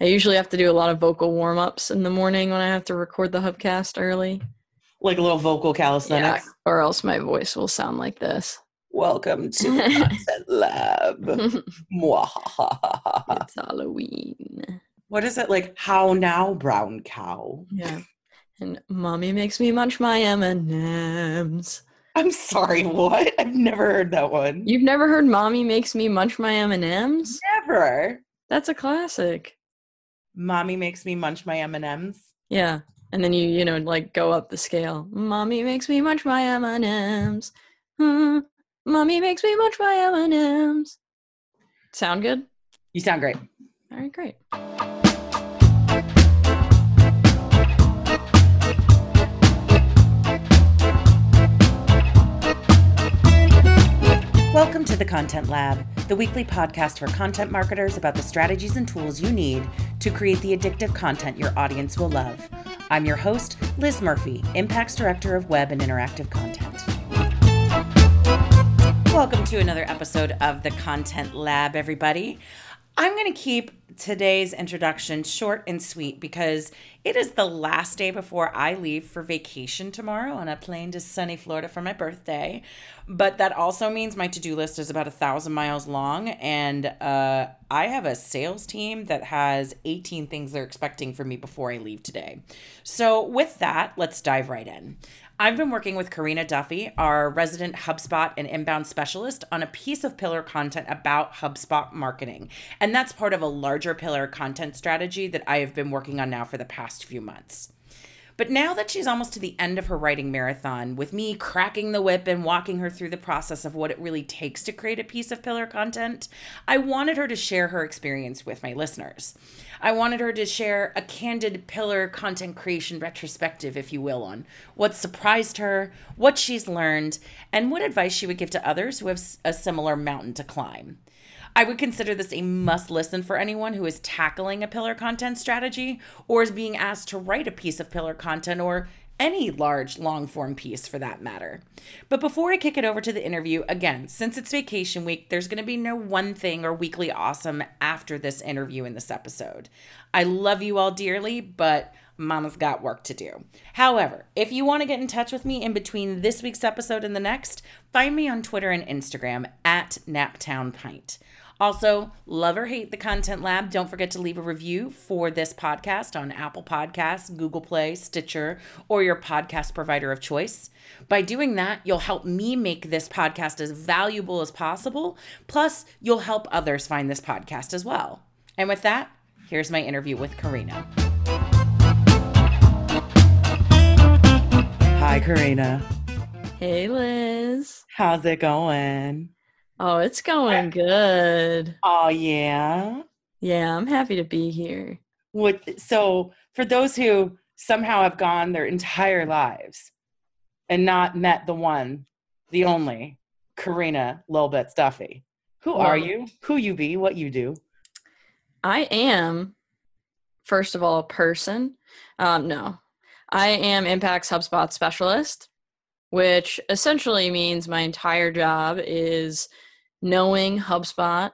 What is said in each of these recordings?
I usually have to do a lot of vocal warm ups in the morning when I have to record the Hubcast early. Like a little vocal calisthenics. Yeah, or else my voice will sound like this. Welcome to the Content Lab. It's Halloween. what is it like? How now, brown cow? Yeah. And mommy makes me munch my M&Ms. I'm sorry, what? I've never heard that one. You've never heard mommy makes me munch my M&Ms? never. That's a classic. Mommy makes me munch my M&Ms. Yeah. And then you, you know, like go up the scale. Mommy makes me munch my M&Ms. Hmm. Mommy makes me munch my M&Ms. Sound good? You sound great. All right, great. Welcome to the Content Lab, the weekly podcast for content marketers about the strategies and tools you need to create the addictive content your audience will love. I'm your host, Liz Murphy, Impact's Director of Web and Interactive Content. Welcome to another episode of the Content Lab, everybody. I'm going to keep today's introduction short and sweet because it is the last day before I leave for vacation tomorrow on a plane to sunny Florida for my birthday. But that also means my to do list is about a thousand miles long, and uh, I have a sales team that has 18 things they're expecting from me before I leave today. So, with that, let's dive right in. I've been working with Karina Duffy, our resident HubSpot and inbound specialist, on a piece of pillar content about HubSpot marketing. And that's part of a larger pillar content strategy that I have been working on now for the past few months. But now that she's almost to the end of her writing marathon, with me cracking the whip and walking her through the process of what it really takes to create a piece of pillar content, I wanted her to share her experience with my listeners. I wanted her to share a candid pillar content creation retrospective, if you will, on what surprised her, what she's learned, and what advice she would give to others who have a similar mountain to climb. I would consider this a must listen for anyone who is tackling a pillar content strategy or is being asked to write a piece of pillar content or any large long form piece for that matter. But before I kick it over to the interview, again, since it's vacation week, there's going to be no one thing or weekly awesome after this interview in this episode. I love you all dearly, but Mama's got work to do. However, if you want to get in touch with me in between this week's episode and the next, find me on Twitter and Instagram at NaptownPint. Also, love or hate the Content Lab, don't forget to leave a review for this podcast on Apple Podcasts, Google Play, Stitcher, or your podcast provider of choice. By doing that, you'll help me make this podcast as valuable as possible. Plus, you'll help others find this podcast as well. And with that, here's my interview with Karina. Hi, Karina. Hey, Liz. How's it going? Oh, it's going good. Oh, yeah. Yeah, I'm happy to be here. What, so, for those who somehow have gone their entire lives and not met the one, the only, Karina Lilbet Duffy, who Well- are you? Who you be? What you do? I am, first of all, a person. Um, no, I am Impact's HubSpot specialist, which essentially means my entire job is knowing HubSpot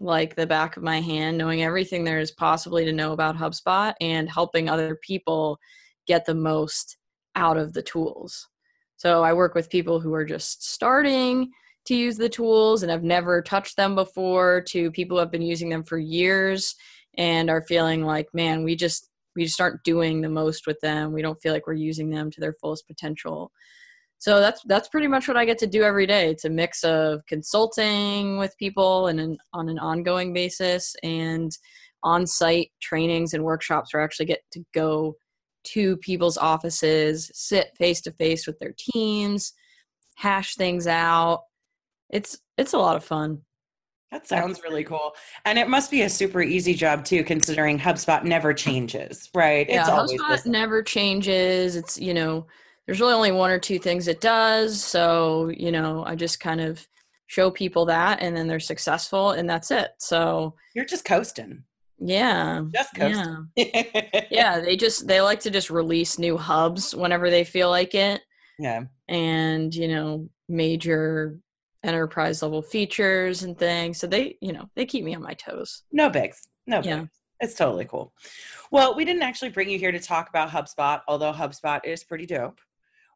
like the back of my hand, knowing everything there is possibly to know about HubSpot, and helping other people get the most out of the tools. So I work with people who are just starting to use the tools and have never touched them before to people who have been using them for years and are feeling like man we just we just aren't doing the most with them we don't feel like we're using them to their fullest potential so that's that's pretty much what i get to do every day. It's a mix of consulting with people and an, on an ongoing basis and on-site trainings and workshops where i actually get to go to people's offices sit face to face with their teams hash things out. It's it's a lot of fun. That sounds really cool. And it must be a super easy job too, considering HubSpot never changes, right? yeah it's always HubSpot never changes. It's you know there's really only one or two things it does so you know i just kind of show people that and then they're successful and that's it so You're just coasting. yeah Just yeah coasting. yeah they just they like to just release new hubs whenever they feel like it yeah. and you know major enterprise level features and things so they you know they keep me on my toes No bigs. No Yeah. bigs. It's totally cool. Well, we didn't actually bring you here to talk about HubSpot, although HubSpot is pretty dope.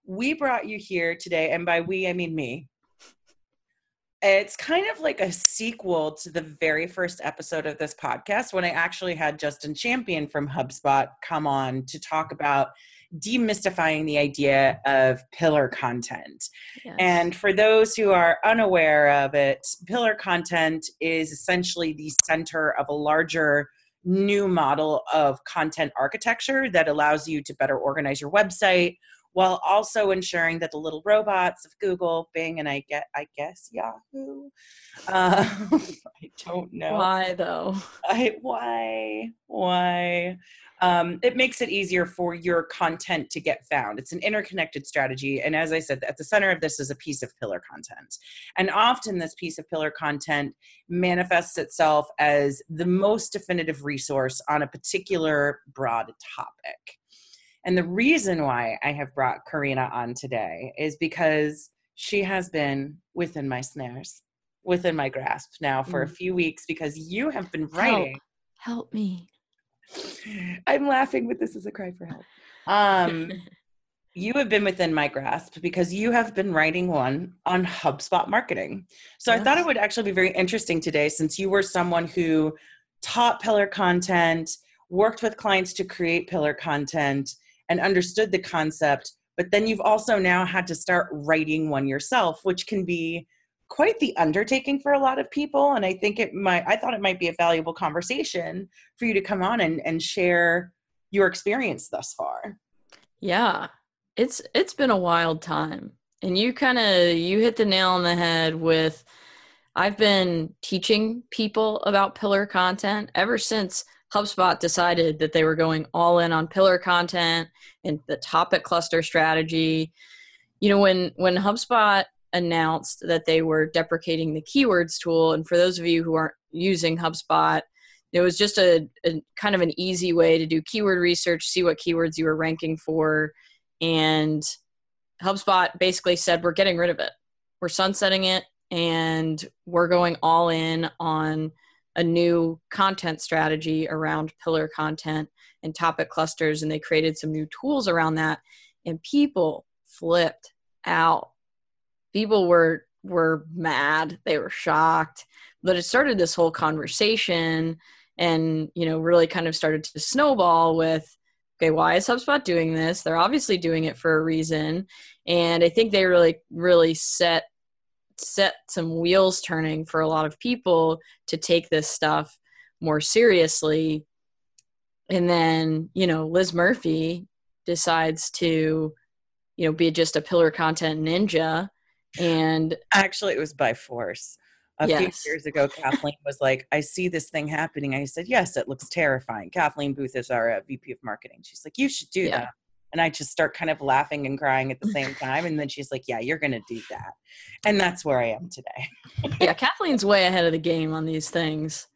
We brought you here today, and by we, I mean me. It's kind of like a sequel to the very first episode of this podcast when I actually had Justin Champion from HubSpot come on to talk about demystifying the idea of pillar content. Yes. And for those who are unaware of it, pillar content is essentially the center of a larger new model of content architecture that allows you to better organize your website while also ensuring that the little robots of Google, Bing, and I get I guess Yahoo. Uh, I don't know why though. I why why um, it makes it easier for your content to get found. It's an interconnected strategy. And as I said, at the center of this is a piece of pillar content. And often this piece of pillar content manifests itself as the most definitive resource on a particular broad topic. And the reason why I have brought Karina on today is because she has been within my snares, within my grasp now for mm. a few weeks because you have been writing. Help, help me. I'm laughing, but this is a cry for help. Um, you have been within my grasp because you have been writing one on HubSpot marketing. So yes. I thought it would actually be very interesting today since you were someone who taught pillar content, worked with clients to create pillar content, and understood the concept. But then you've also now had to start writing one yourself, which can be quite the undertaking for a lot of people and i think it might i thought it might be a valuable conversation for you to come on and, and share your experience thus far yeah it's it's been a wild time and you kind of you hit the nail on the head with i've been teaching people about pillar content ever since hubspot decided that they were going all in on pillar content and the topic cluster strategy you know when when hubspot announced that they were deprecating the keywords tool. And for those of you who aren't using HubSpot, it was just a, a, kind of an easy way to do keyword research, see what keywords you were ranking for. And HubSpot basically said, We're getting rid of it. We're sunsetting it and we're going all in on a new content strategy around pillar content and topic clusters. And they created some new tools around that. And people flipped out people were were mad they were shocked but it started this whole conversation and you know really kind of started to snowball with okay why is hubspot doing this they're obviously doing it for a reason and i think they really really set set some wheels turning for a lot of people to take this stuff more seriously and then you know liz murphy decides to you know be just a pillar content ninja and actually, it was by force. A yes. few years ago, Kathleen was like, I see this thing happening. I said, Yes, it looks terrifying. Kathleen Booth is our uh, VP of marketing. She's like, You should do yeah. that. And I just start kind of laughing and crying at the same time. And then she's like, Yeah, you're going to do that. And that's where I am today. yeah, Kathleen's way ahead of the game on these things,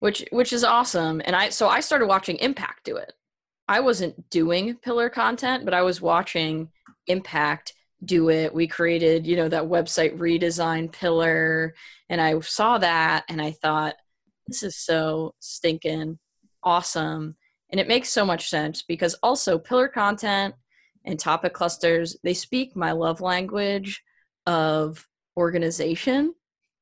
which which is awesome. And I so I started watching Impact do it. I wasn't doing pillar content, but I was watching Impact do it. We created, you know, that website redesign pillar. And I saw that and I thought, this is so stinking awesome. And it makes so much sense because also pillar content and topic clusters, they speak my love language of organization.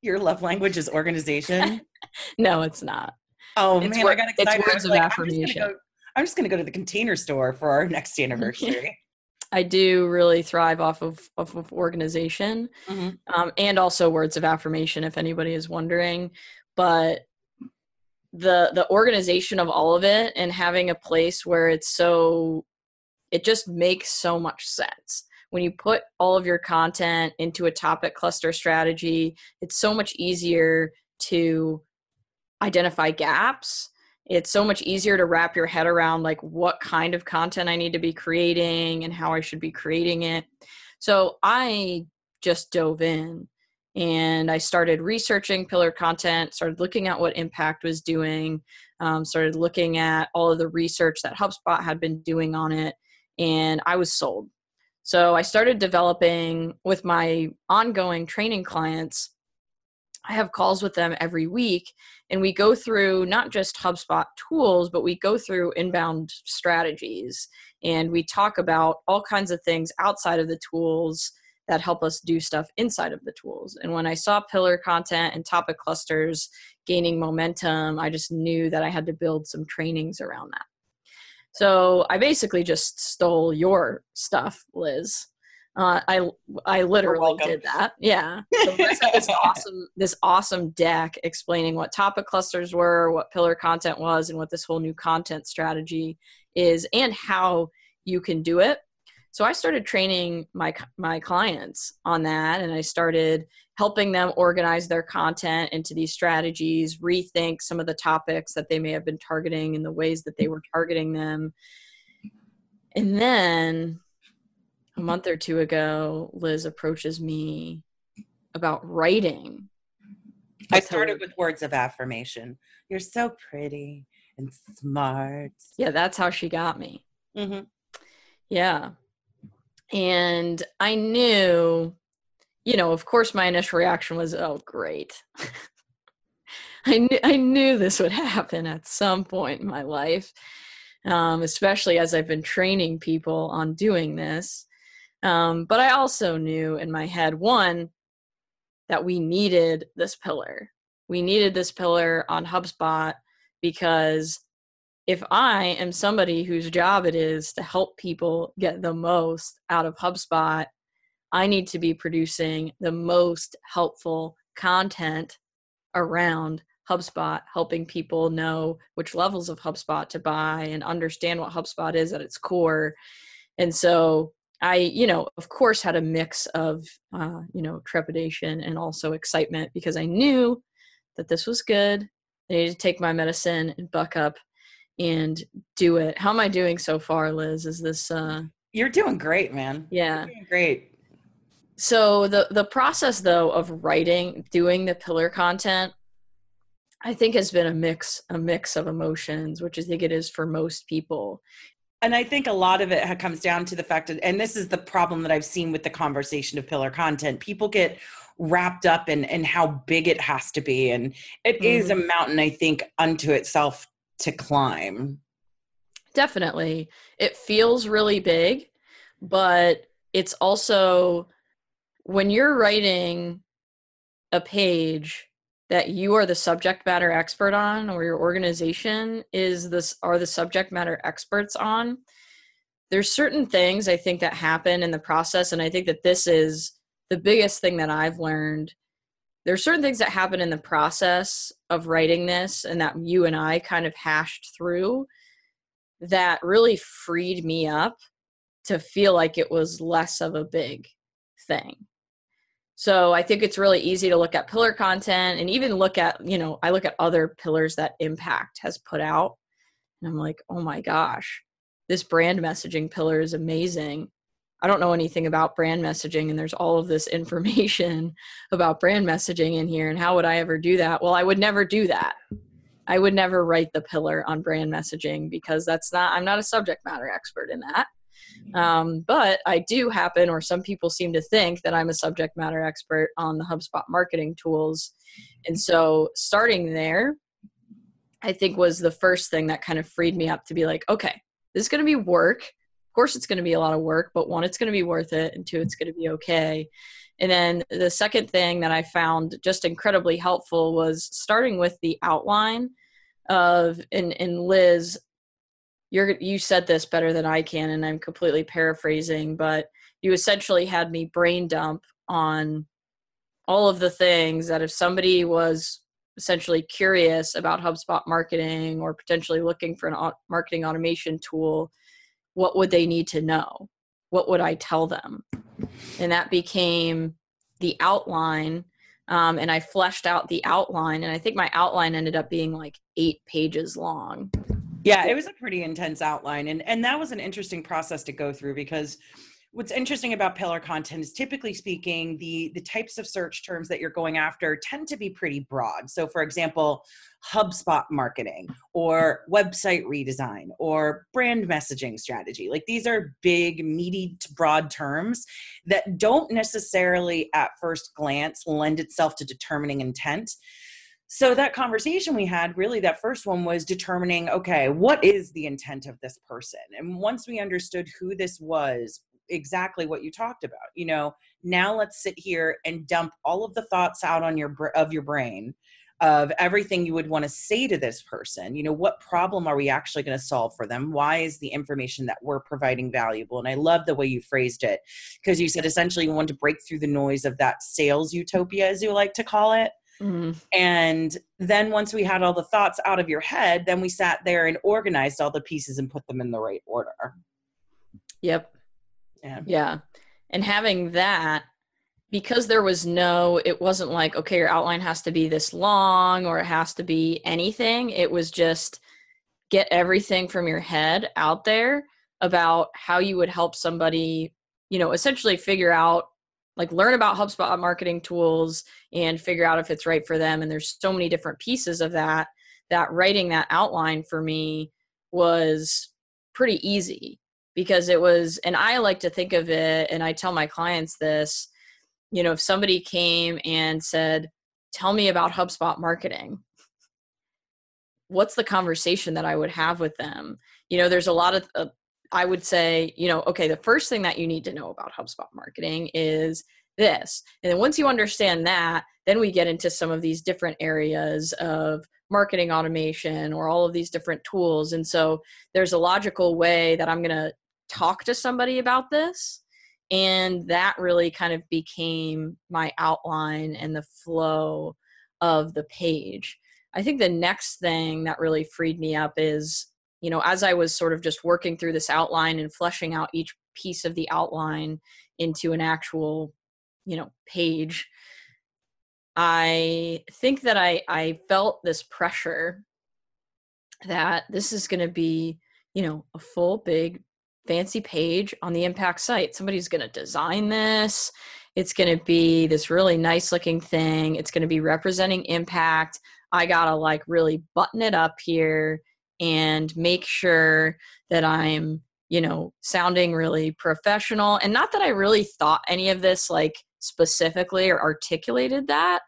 Your love language is organization? no, it's not. Oh it's man, wor- I got excited. It's words of like, affirmation. I'm just, gonna go to the container store for our next anniversary. I do really thrive off of off of organization, mm-hmm. um, and also words of affirmation. If anybody is wondering, but the the organization of all of it and having a place where it's so it just makes so much sense when you put all of your content into a topic cluster strategy it's so much easier to identify gaps it's so much easier to wrap your head around like what kind of content I need to be creating and how I should be creating it. So I just dove in and I started researching pillar content, started looking at what Impact was doing, um, started looking at all of the research that HubSpot had been doing on it, and I was sold. So I started developing with my ongoing training clients I have calls with them every week and we go through not just HubSpot tools, but we go through inbound strategies and we talk about all kinds of things outside of the tools that help us do stuff inside of the tools. And when I saw pillar content and topic clusters gaining momentum, I just knew that I had to build some trainings around that. So I basically just stole your stuff, Liz. Uh, I I literally did that. Yeah. So this awesome this awesome deck explaining what topic clusters were, what pillar content was, and what this whole new content strategy is, and how you can do it. So I started training my my clients on that, and I started helping them organize their content into these strategies, rethink some of the topics that they may have been targeting and the ways that they were targeting them. And then a month or two ago, Liz approaches me about writing. I started with words of affirmation. You're so pretty and smart. Yeah, that's how she got me. Mm-hmm. Yeah. And I knew, you know, of course, my initial reaction was, oh, great. I, knew, I knew this would happen at some point in my life, um, especially as I've been training people on doing this. Um, but I also knew in my head, one, that we needed this pillar. We needed this pillar on HubSpot because if I am somebody whose job it is to help people get the most out of HubSpot, I need to be producing the most helpful content around HubSpot, helping people know which levels of HubSpot to buy and understand what HubSpot is at its core. And so I, you know, of course, had a mix of, uh, you know, trepidation and also excitement because I knew that this was good. I needed to take my medicine and buck up and do it. How am I doing so far, Liz? Is this? uh You're doing great, man. Yeah, great. So the the process though of writing, doing the pillar content, I think has been a mix a mix of emotions, which I think it is for most people and i think a lot of it comes down to the fact that and this is the problem that i've seen with the conversation of pillar content people get wrapped up in in how big it has to be and it mm-hmm. is a mountain i think unto itself to climb. Definitely. It feels really big but it's also when you're writing a page that you are the subject matter expert on or your organization is this are the subject matter experts on there's certain things i think that happen in the process and i think that this is the biggest thing that i've learned. There's certain things that happen in the process of writing this and that you and i kind of hashed through that really freed me up to feel like it was less of a big thing so I think it's really easy to look at pillar content and even look at, you know, I look at other pillars that Impact has put out. And I'm like, oh my gosh, this brand messaging pillar is amazing. I don't know anything about brand messaging, and there's all of this information about brand messaging in here. And how would I ever do that? Well, I would never do that. I would never write the pillar on brand messaging because that's not, I'm not a subject matter expert in that. Um, but I do happen, or some people seem to think that I'm a subject matter expert on the HubSpot marketing tools. And so starting there, I think was the first thing that kind of freed me up to be like, okay, this is going to be work. Of course, it's going to be a lot of work, but one, it's going to be worth it, and two, it's going to be okay. And then the second thing that I found just incredibly helpful was starting with the outline of, and, and Liz, you're you said this better than I can, and I'm completely paraphrasing, but you essentially had me brain dump on all of the things that if somebody was essentially curious about HubSpot marketing or potentially looking for an marketing automation tool, what would they need to know? What would I tell them? And that became the outline. Um, and I fleshed out the outline, and I think my outline ended up being like eight pages long. Yeah, it was a pretty intense outline and and that was an interesting process to go through because what's interesting about pillar content is typically speaking the the types of search terms that you're going after tend to be pretty broad. So for example hubspot marketing or website redesign or brand messaging strategy. Like these are big meaty broad terms that don't necessarily at first glance lend itself to determining intent. So that conversation we had really that first one was determining okay what is the intent of this person? And once we understood who this was exactly what you talked about you know now let's sit here and dump all of the thoughts out on your of your brain of everything you would want to say to this person you know what problem are we actually going to solve for them why is the information that we're providing valuable and i love the way you phrased it because you said essentially you want to break through the noise of that sales utopia as you like to call it Mm-hmm. And then once we had all the thoughts out of your head, then we sat there and organized all the pieces and put them in the right order. Yep. Yeah. Yeah. And having that, because there was no, it wasn't like, okay, your outline has to be this long or it has to be anything. It was just get everything from your head out there about how you would help somebody, you know, essentially figure out like learn about HubSpot marketing tools and figure out if it's right for them. And there's so many different pieces of that that writing that outline for me was pretty easy because it was and I like to think of it and I tell my clients this, you know, if somebody came and said, "Tell me about HubSpot marketing." What's the conversation that I would have with them? You know, there's a lot of uh, I would say, you know, okay, the first thing that you need to know about HubSpot marketing is this. And then once you understand that, then we get into some of these different areas of marketing automation or all of these different tools. And so there's a logical way that I'm going to talk to somebody about this. And that really kind of became my outline and the flow of the page. I think the next thing that really freed me up is you know, as I was sort of just working through this outline and fleshing out each piece of the outline into an actual, you know, page, I think that I I felt this pressure that this is going to be, you know, a full big fancy page on the impact site. Somebody's going to design this. It's going to be this really nice looking thing. It's going to be representing impact. I got to like really button it up here and make sure that I'm, you know, sounding really professional. And not that I really thought any of this like specifically or articulated that,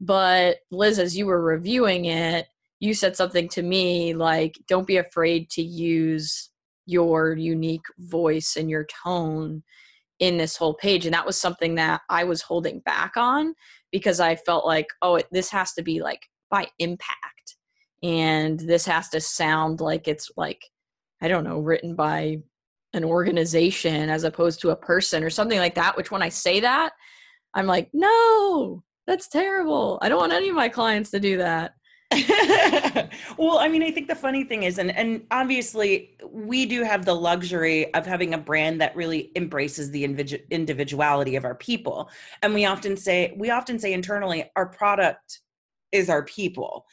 but Liz, as you were reviewing it, you said something to me like, don't be afraid to use your unique voice and your tone in this whole page. And that was something that I was holding back on because I felt like, oh, it, this has to be like by impact and this has to sound like it's like i don't know written by an organization as opposed to a person or something like that which when i say that i'm like no that's terrible i don't want any of my clients to do that well i mean i think the funny thing is and and obviously we do have the luxury of having a brand that really embraces the individuality of our people. And we often say we often say internally our product is our people.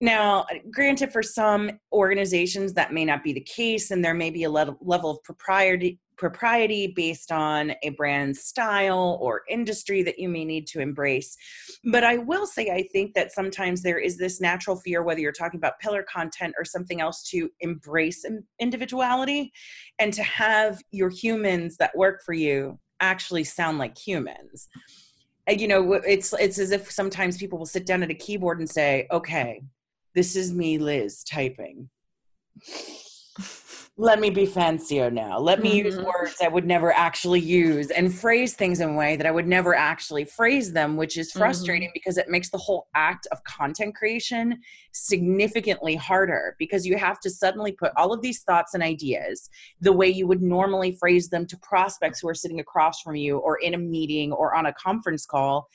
Now, granted, for some organizations that may not be the case, and there may be a level of propriety propriety based on a brand style or industry that you may need to embrace. But I will say, I think that sometimes there is this natural fear, whether you're talking about pillar content or something else, to embrace individuality and to have your humans that work for you actually sound like humans. And, you know, it's it's as if sometimes people will sit down at a keyboard and say, "Okay, this is me, Liz, typing. Let me be fancier now. Let me mm-hmm. use words I would never actually use and phrase things in a way that I would never actually phrase them, which is frustrating mm-hmm. because it makes the whole act of content creation significantly harder because you have to suddenly put all of these thoughts and ideas the way you would normally phrase them to prospects who are sitting across from you or in a meeting or on a conference call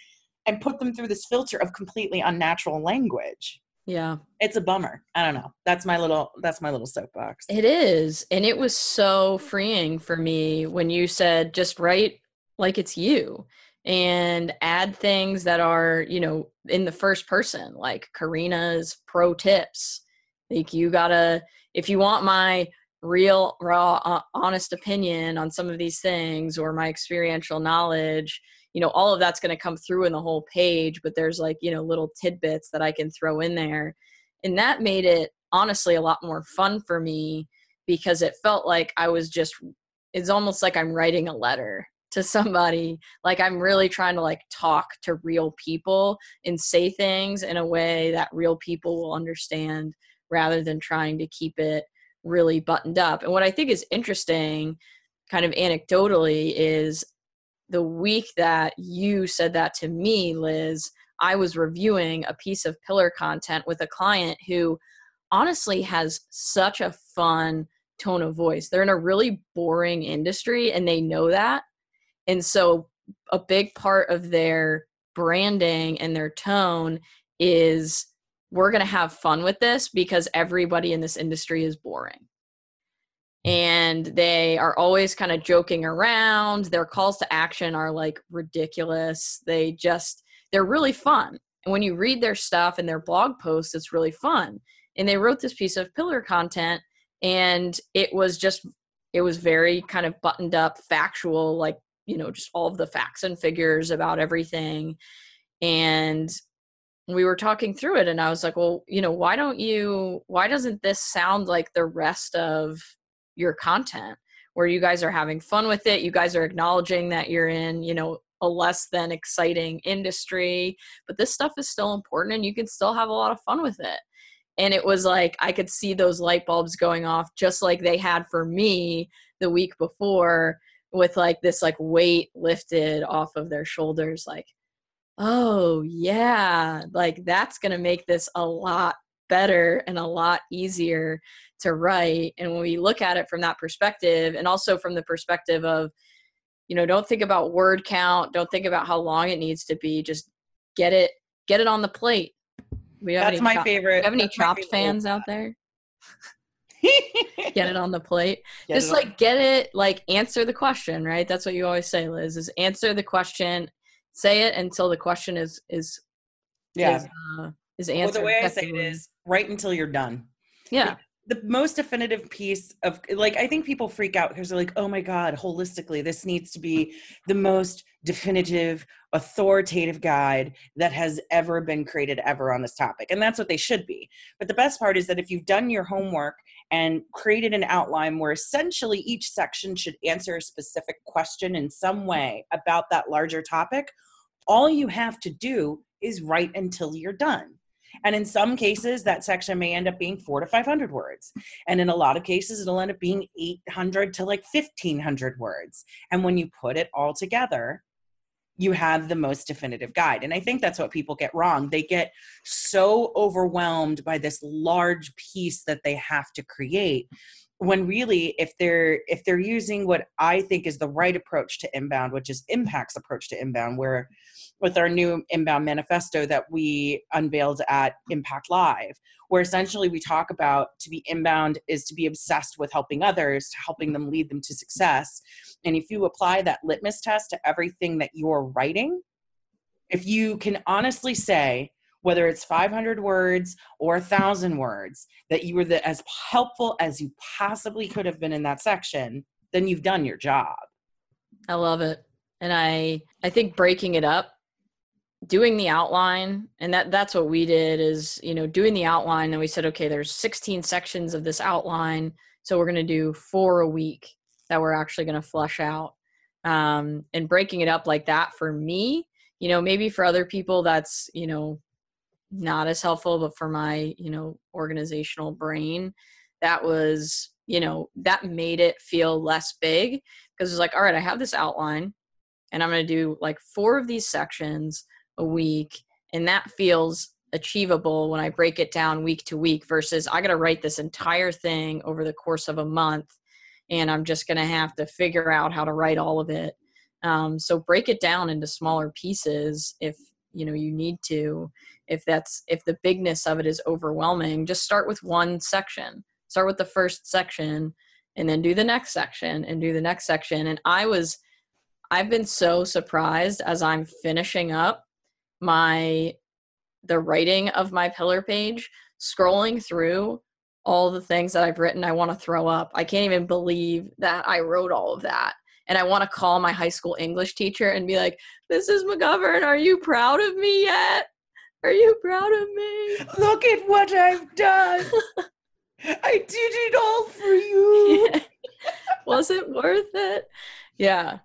and put them through this filter of completely unnatural language. Yeah. It's a bummer. I don't know. That's my little that's my little soapbox. It is. And it was so freeing for me when you said just write like it's you and add things that are, you know, in the first person, like Karina's pro tips. Like you got to if you want my real raw uh, honest opinion on some of these things or my experiential knowledge you know all of that's going to come through in the whole page but there's like you know little tidbits that i can throw in there. And that made it honestly a lot more fun for me because it felt like i was just it's almost like i'm writing a letter to somebody. Like i'm really trying to like talk to real people and say things in a way that real people will understand rather than trying to keep it really buttoned up. And what i think is interesting kind of anecdotally is the week that you said that to me liz i was reviewing a piece of pillar content with a client who honestly has such a fun tone of voice they're in a really boring industry and they know that and so a big part of their branding and their tone is we're going to have fun with this because everybody in this industry is boring. And they are always kind of joking around. Their calls to action are like ridiculous. They just, they're really fun. And when you read their stuff and their blog posts, it's really fun. And they wrote this piece of pillar content and it was just, it was very kind of buttoned up, factual, like you know just all of the facts and figures about everything and we were talking through it and i was like well you know why don't you why doesn't this sound like the rest of your content where you guys are having fun with it you guys are acknowledging that you're in you know a less than exciting industry but this stuff is still important and you can still have a lot of fun with it. And it was like i could see those light bulbs going off just like they had for me the week before with like this like weight lifted off of their shoulders like oh yeah like that's going to make this a lot better and a lot easier to write and when we look at it from that perspective and also from the perspective of you know don't think about word count don't think about how long it needs to be just get it get it on the plate we have that's my chop- favorite have any chopped fans out there get it on the plate. Get Just like get it, like answer the question, right? That's what you always say, Liz, is answer the question, say it until the question is is yeah is, uh, is answered. Well, the way I say it is right until you're done. Yeah. The most definitive piece of like i think people freak out because they're like oh my god holistically this needs to be the most definitive authoritative guide that has ever been created ever on this topic. And that's what they should be. But the best part is that if you've done your homework and created an outline where essentially each section should answer a specific question in some way about that larger topic all you have to do is write until you're done and in some cases, that section may end up being four to 500 words. And in a lot of cases, it'll end up being 800 to like 1500 words. And when you put it all together, you have the most definitive guide. And I think that's what people get wrong. They get so overwhelmed by this large piece that they have to create when really if they're if they're using what i think is the right approach to inbound which is impact's approach to inbound where with our new inbound manifesto that we unveiled at impact live where essentially we talk about to be inbound is to be obsessed with helping others to helping them lead them to success. And if you apply that litmus test to everything that you're writing if you can honestly say whether it's 500 words or 1000 words that you were the, as helpful as you possibly could have been in that section then you've done your job. I love it. And i i think breaking it up doing the outline and that that's what we did is you know doing the outline and we said okay there's 16 sections of this outline so we're going to do four a week that we're actually going to flush out. Um, and breaking it up like that for me you know maybe for other people that's you know not as helpful but for my you know organizational brain that was you know that made it feel less big because it's like all right i have this outline and i'm going to do like four of these sections a week and that feels achievable when i break it down week to week versus i got to write this entire thing over the course of a month and i'm just going to have to figure out how to write all of it. Um, so break it down into smaller pieces if you know you need to if that's if the bigness of it is overwhelming just start with one section start with the first section and then do the next section and do the next section and i was i've been so surprised as i'm finishing up my the writing of my pillar page scrolling through all the things that I've written, I want to throw up. I can't even believe that I wrote all of that. And I want to call my high school English teacher and be like, Mrs. McGovern, are you proud of me yet? Are you proud of me? Look at what I've done. I did it all for you. Was it worth it? Yeah.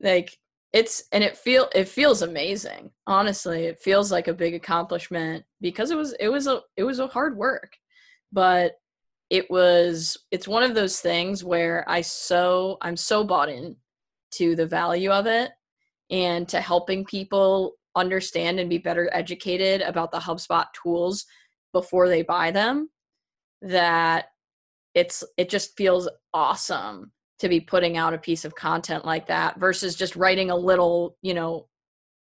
Like it's and it feel it feels amazing. Honestly, it feels like a big accomplishment because it was it was a it was a hard work. But it was it's one of those things where I so I'm so bought in to the value of it and to helping people understand and be better educated about the HubSpot tools before they buy them that it's it just feels awesome to be putting out a piece of content like that versus just writing a little, you know,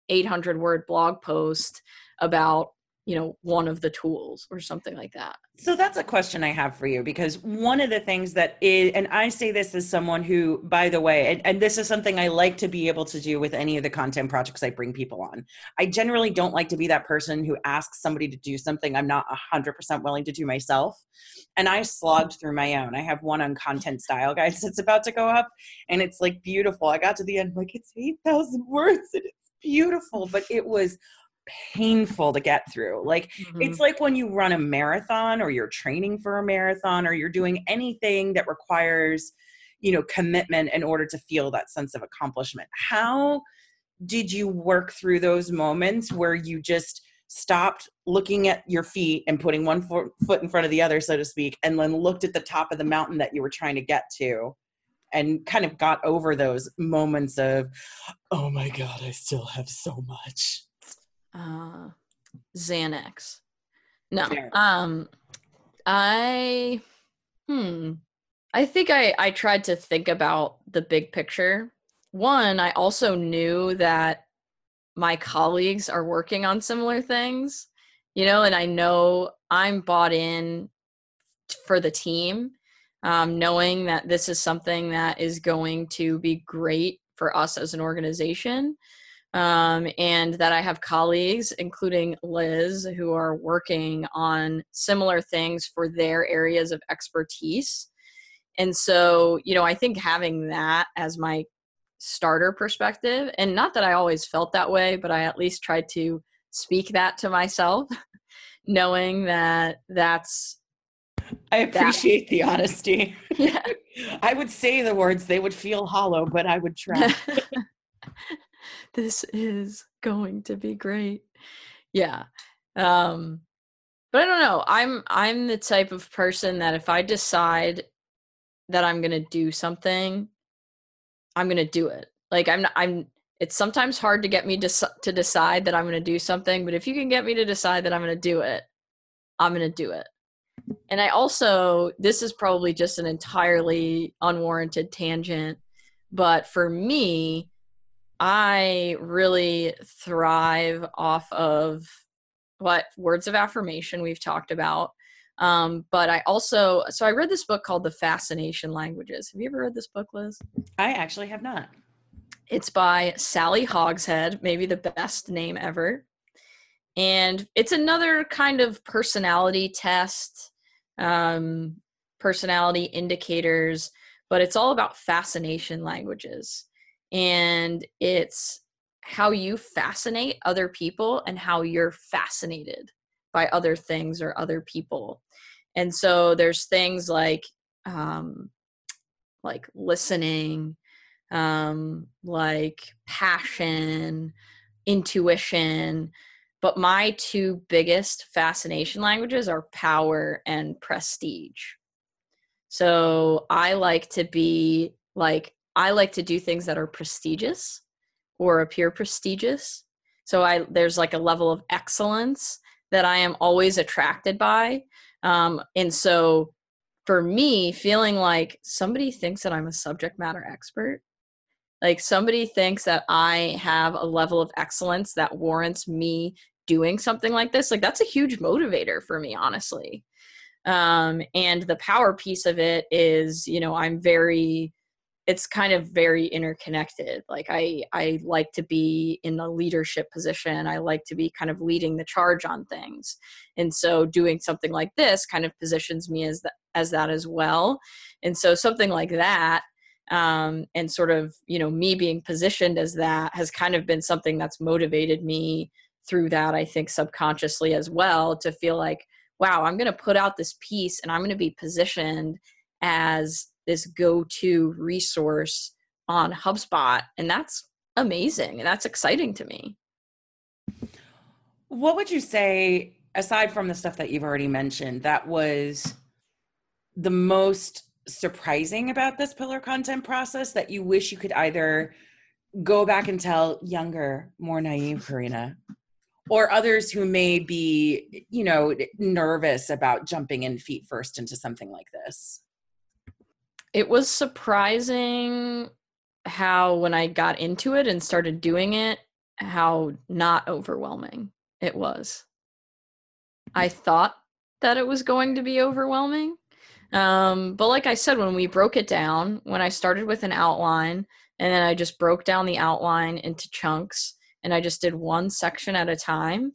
800 word blog post about you know one of the tools or something like that. So that's a question i have for you because one of the things that is and i say this as someone who by the way and, and this is something i like to be able to do with any of the content projects i bring people on. I generally don't like to be that person who asks somebody to do something i'm not 100% willing to do myself. And i slogged through my own. I have one on content style guys. That's about to go up and it's like beautiful. I got to the end like it's 8000 words and it's beautiful but it was painful to get through. Like mm-hmm. it's like when you run a marathon or you're training for a marathon or you're doing anything that requires, you know, commitment in order to feel that sense of accomplishment. How did you work through those moments where you just stopped looking at your feet and putting one foot in front of the other so to speak and then looked at the top of the mountain that you were trying to get to and kind of got over those moments of oh my god i still have so much uh, Xanax. No. Um, I, hmm. I think I I tried to think about the big picture. One, I also knew that my colleagues are working on similar things, you know, and I know I'm bought in for the team, um, knowing that this is something that is going to be great for us as an organization um, and that I have colleagues, including Liz, who are working on similar things for their areas of expertise. And so, you know, I think having that as my starter perspective, and not that I always felt that way, but I at least tried to speak that to myself, knowing that that's. I appreciate that. the honesty. Yeah. I would say the words, they would feel hollow, but I would try this is going to be great. Yeah. Um but I don't know. I'm I'm the type of person that if I decide that I'm going to do something, I'm going to do it. Like I'm not, I'm it's sometimes hard to get me to to decide that I'm going to do something, but if you can get me to decide that I'm going to do it, I'm going to do it. And I also this is probably just an entirely unwarranted tangent, but for me, I really thrive off of what words of affirmation we've talked about. Um, but I also, so I read this book called The Fascination Languages. Have you ever read this book, Liz? I actually have not. It's by Sally Hogshead, maybe the best name ever. And it's another kind of personality test, um, personality indicators, but it's all about fascination languages and it's how you fascinate other people and how you're fascinated by other things or other people. And so there's things like um like listening um like passion intuition but my two biggest fascination languages are power and prestige. So i like to be like I like to do things that are prestigious or appear prestigious. So I there's like a level of excellence that I am always attracted by. Um, and so for me, feeling like somebody thinks that I'm a subject matter expert, like somebody thinks that I have a level of excellence that warrants me doing something like this, like that's a huge motivator for me, honestly. Um, and the power piece of it is, you know, I'm very it's kind of very interconnected. Like i i like to be in a leadership position. I like to be kind of leading the charge on things. And so doing something like this kind of positions me as that as that as well. And so something like that um, and sort of you know me being positioned as that has kind of been something that's motivated me through that i think subconsciously as well to feel like wow i'm going to put out this piece and i'm going to be positioned as this go-to resource on HubSpot and that's amazing and that's exciting to me. What would you say aside from the stuff that you've already mentioned that was the most surprising about this pillar content process that you wish you could either go back and tell younger, more naive Karina or others who may be, you know, nervous about jumping in feet first into something like this? It was surprising how when I got into it and started doing it, how not overwhelming it was. I thought that it was going to be overwhelming. Um, but like I said, when we broke it down, when I started with an outline and then I just broke down the outline into chunks and I just did one section at a time,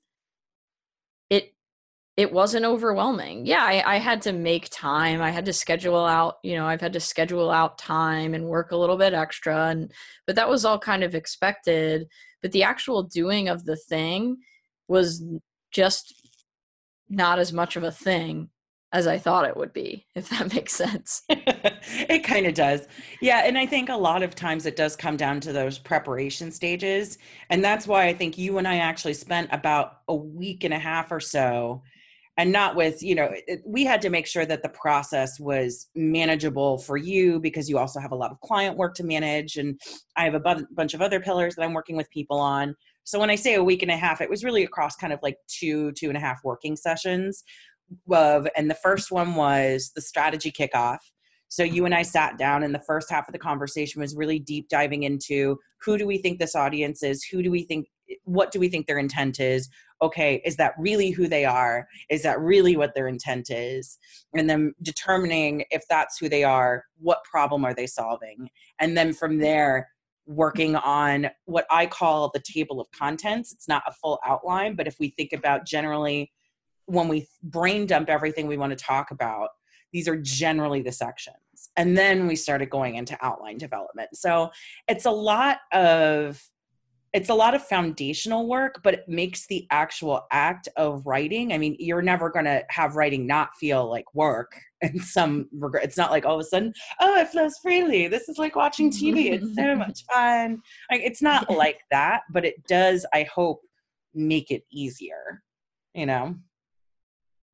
it wasn't overwhelming. Yeah, I, I, had to make time. I had to schedule out, you know, I've had to schedule out time and work a little bit extra and but that was all kind of expected. But the actual doing of the thing was just not as much of a thing as I thought it would be, if that makes sense. it kind of does. Yeah. And I think a lot of times it does come down to those preparation stages. And that's why I think you and I actually spent about a week and a half or so and not with you know it, we had to make sure that the process was manageable for you because you also have a lot of client work to manage and i have a bu- bunch of other pillars that i'm working with people on so when i say a week and a half it was really across kind of like two two and a half working sessions of and the first one was the strategy kickoff so you and I sat down, and the first half of the conversation was really deep diving into who do we think this audience is? Who do we think? Eh, what do we think their intent is? Okay, is that really who they are? Is that really what their intent is? And then determining if that's who they are, what problem are they solving? And then from there, working on what I call the table of contents. It's not a full outline, but if we think about generally when we brain dump everything we want to talk about, these are generally the sections. And then we started going into outline development. So it's a lot of it's a lot of foundational work, but it makes the actual act of writing. I mean, you're never going to have writing not feel like work in some regret. It's not like all of a sudden, oh, it flows freely. This is like watching TV. It's so much fun. Like it's not like that, but it does, I hope, make it easier, you know?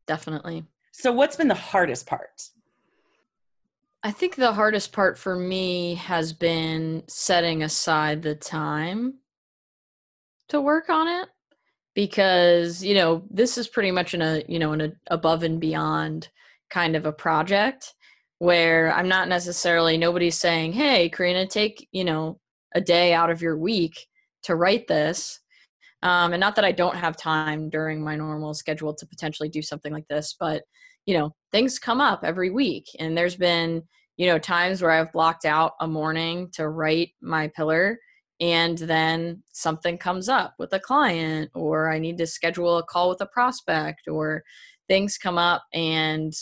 Definitely. So, what's been the hardest part? I think the hardest part for me has been setting aside the time to work on it because, you know, this is pretty much in a, you know, in a above and beyond kind of a project where I'm not necessarily nobody's saying, "Hey, Karina, take, you know, a day out of your week to write this." Um, and not that I don't have time during my normal schedule to potentially do something like this, but you know things come up every week and there's been you know times where i've blocked out a morning to write my pillar and then something comes up with a client or i need to schedule a call with a prospect or things come up and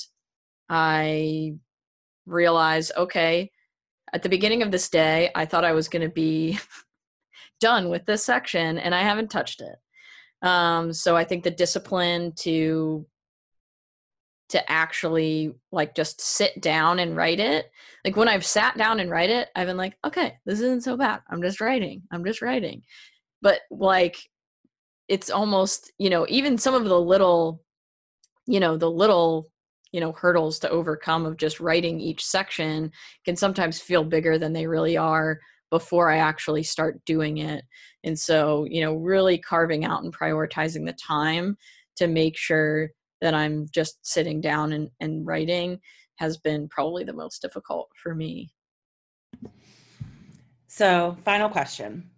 i realize okay at the beginning of this day i thought i was going to be done with this section and i haven't touched it. Um, so i think the discipline to to actually like just sit down and write it. Like when I've sat down and write it, I've been like, okay, this isn't so bad. I'm just writing. I'm just writing. But like it's almost, you know, even some of the little, you know, the little, you know, hurdles to overcome of just writing each section can sometimes feel bigger than they really are before I actually start doing it. And so, you know, really carving out and prioritizing the time to make sure that I'm just sitting down and, and writing has been probably the most difficult for me. So, final question.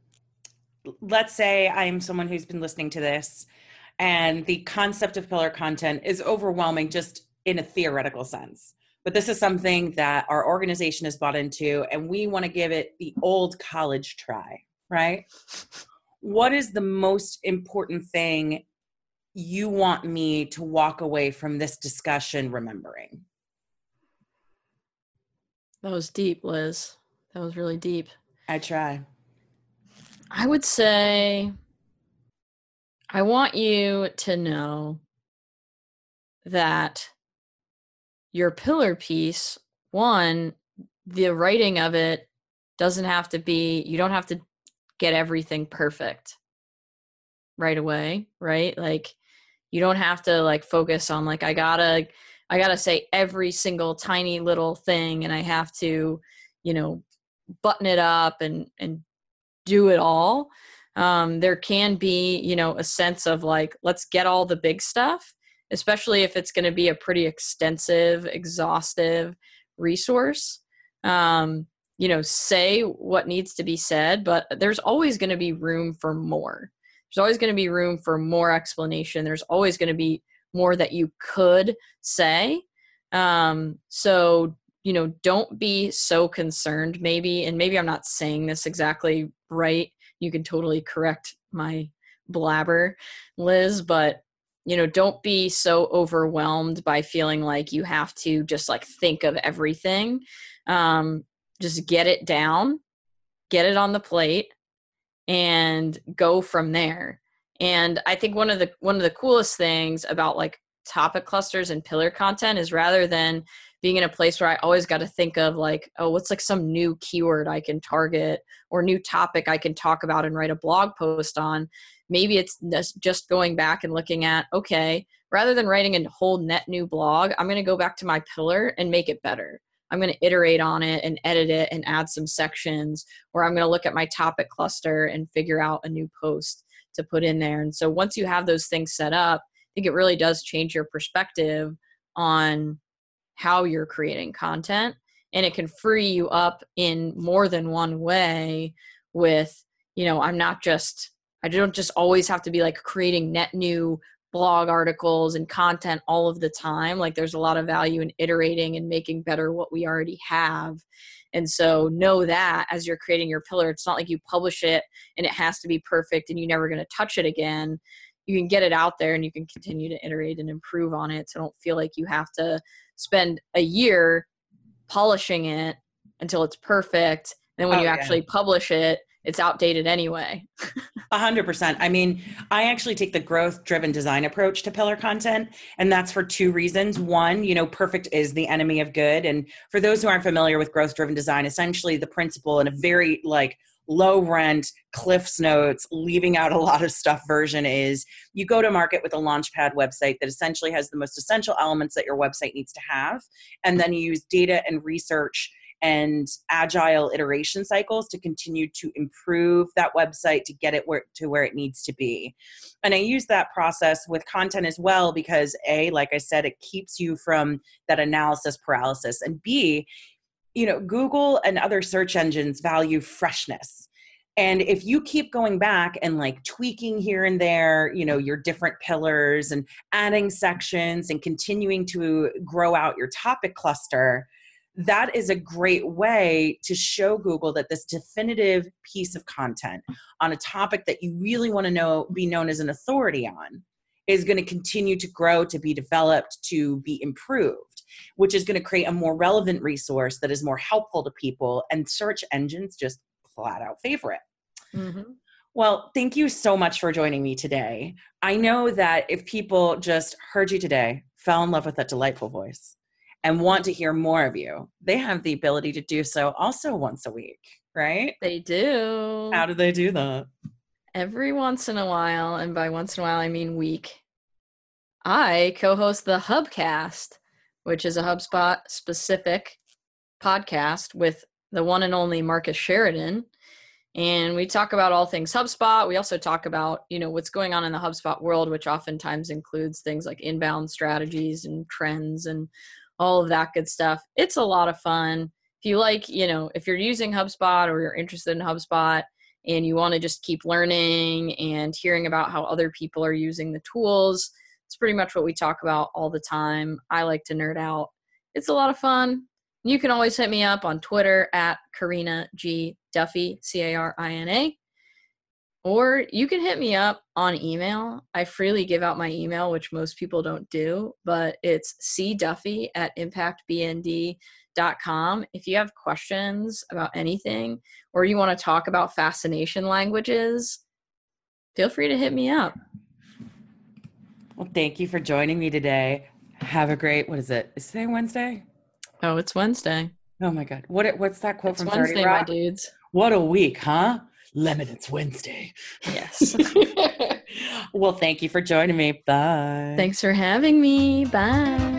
Let's say I'm someone who's been listening to this and the concept of pillar content is overwhelming just in a theoretical sense. but this is something that our organization has bought into, and we want to give it the old college try, right? What is the most important thing you want me to walk away from this discussion remembering? That was deep, Liz. That was really deep. I try. I would say I want you to know that your pillar piece, one, the writing of it doesn't have to be, you don't have to get everything perfect right away, right? Like you don't have to like focus on like I gotta I gotta say every single tiny little thing and I have to, you know, button it up and and do it all. Um, there can be, you know, a sense of like, let's get all the big stuff, especially if it's going to be a pretty extensive, exhaustive resource. Um, you know, say what needs to be said, but there's always going to be room for more. There's always going to be room for more explanation. There's always going to be more that you could say. Um, so, you know, don't be so concerned, maybe, and maybe I'm not saying this exactly right. You can totally correct my blabber, Liz, but you know, don't be so overwhelmed by feeling like you have to just like think of everything. Um, just get it down, get it on the plate, and go from there. And I think one of the one of the coolest things about like topic clusters and pillar content is rather than being in a place where I always got to think of like, oh, what's like some new keyword I can target or new topic I can talk about and write a blog post on. Maybe it's just going back and looking at, okay, rather than writing a whole net new blog, I'm going to go back to my pillar and make it better. I'm going to iterate on it and edit it and add some sections, or I'm going to look at my topic cluster and figure out a new post to put in there. And so once you have those things set up, I think it really does change your perspective on how you're creating content and it can free you up in more than one way with you know i'm not just i don't just always have to be like creating net new blog articles and content all of the time like there's a lot of value in iterating and making better what we already have. And so know that as you're creating your pillar it's not like you publish it and it has to be perfect and you're never going to touch it again. You can get it out there and you can continue to iterate and improve on it so don't feel like you have to spend a year polishing it until it's perfect. And then when oh, you actually publish it, it's outdated anyway. A hundred percent. I mean, I actually take the growth driven design approach to pillar content. And that's for two reasons. One, you know, perfect is the enemy of good. And for those who aren't familiar with growth driven design, essentially the principle in a very like low rent, Cliff's Notes, leaving out a lot of stuff version is you go to market with a Launchpad website that essentially has the most essential elements that your website needs to have. And then you use data and research and agile iteration cycles to continue to improve that website to get it where, to where it needs to be. And I use that process with content as well because A, like I said, it keeps you from that analysis paralysis. And B, you know, Google and other search engines value freshness. And if you keep going back and like tweaking here and there, you know, your different pillars and adding sections and continuing to grow out your topic cluster, that is a great way to show Google that this definitive piece of content on a topic that you really want to know, be known as an authority on, is going to continue to grow, to be developed, to be improved which is going to create a more relevant resource that is more helpful to people. And search engines just flat out favor it. Mm-hmm. Well, thank you so much for joining me today. I know that if people just heard you today, fell in love with that delightful voice, and want to hear more of you, they have the ability to do so also once a week, right? They do. How do they do that? Every once in a while, and by once in a while, I mean week, I co host the Hubcast, which is a HubSpot specific podcast with the one and only Marcus Sheridan. And we talk about all things HubSpot. We also talk about, you know, what's going on in the HubSpot world, which oftentimes includes things like inbound strategies and trends and all of that good stuff. It's a lot of fun. If you like, you know, if you're using HubSpot or you're interested in HubSpot and you want to just keep learning and hearing about how other people are using the tools, it's pretty much what we talk about all the time. I like to nerd out It's a lot of fun. You can always hit me up on Twitter at Karina G Duffy, C A R I N A. Or you can hit me up on email. I freely give out my email, which most people don't do, but it's cduffy at impactbnd.com. If you have questions about anything or you want to talk about fascination languages, feel free to hit me up. Well, thank you for joining me today. Have a great, what is it? Is today Wednesday? Oh, it's Wednesday. Oh my God. What What's that quote It's from Wednesday, 30 my dudes. What a week, huh? Lemon, it's Wednesday. Yes. well, thank you for joining me. Bye. Thanks for having me. Bye.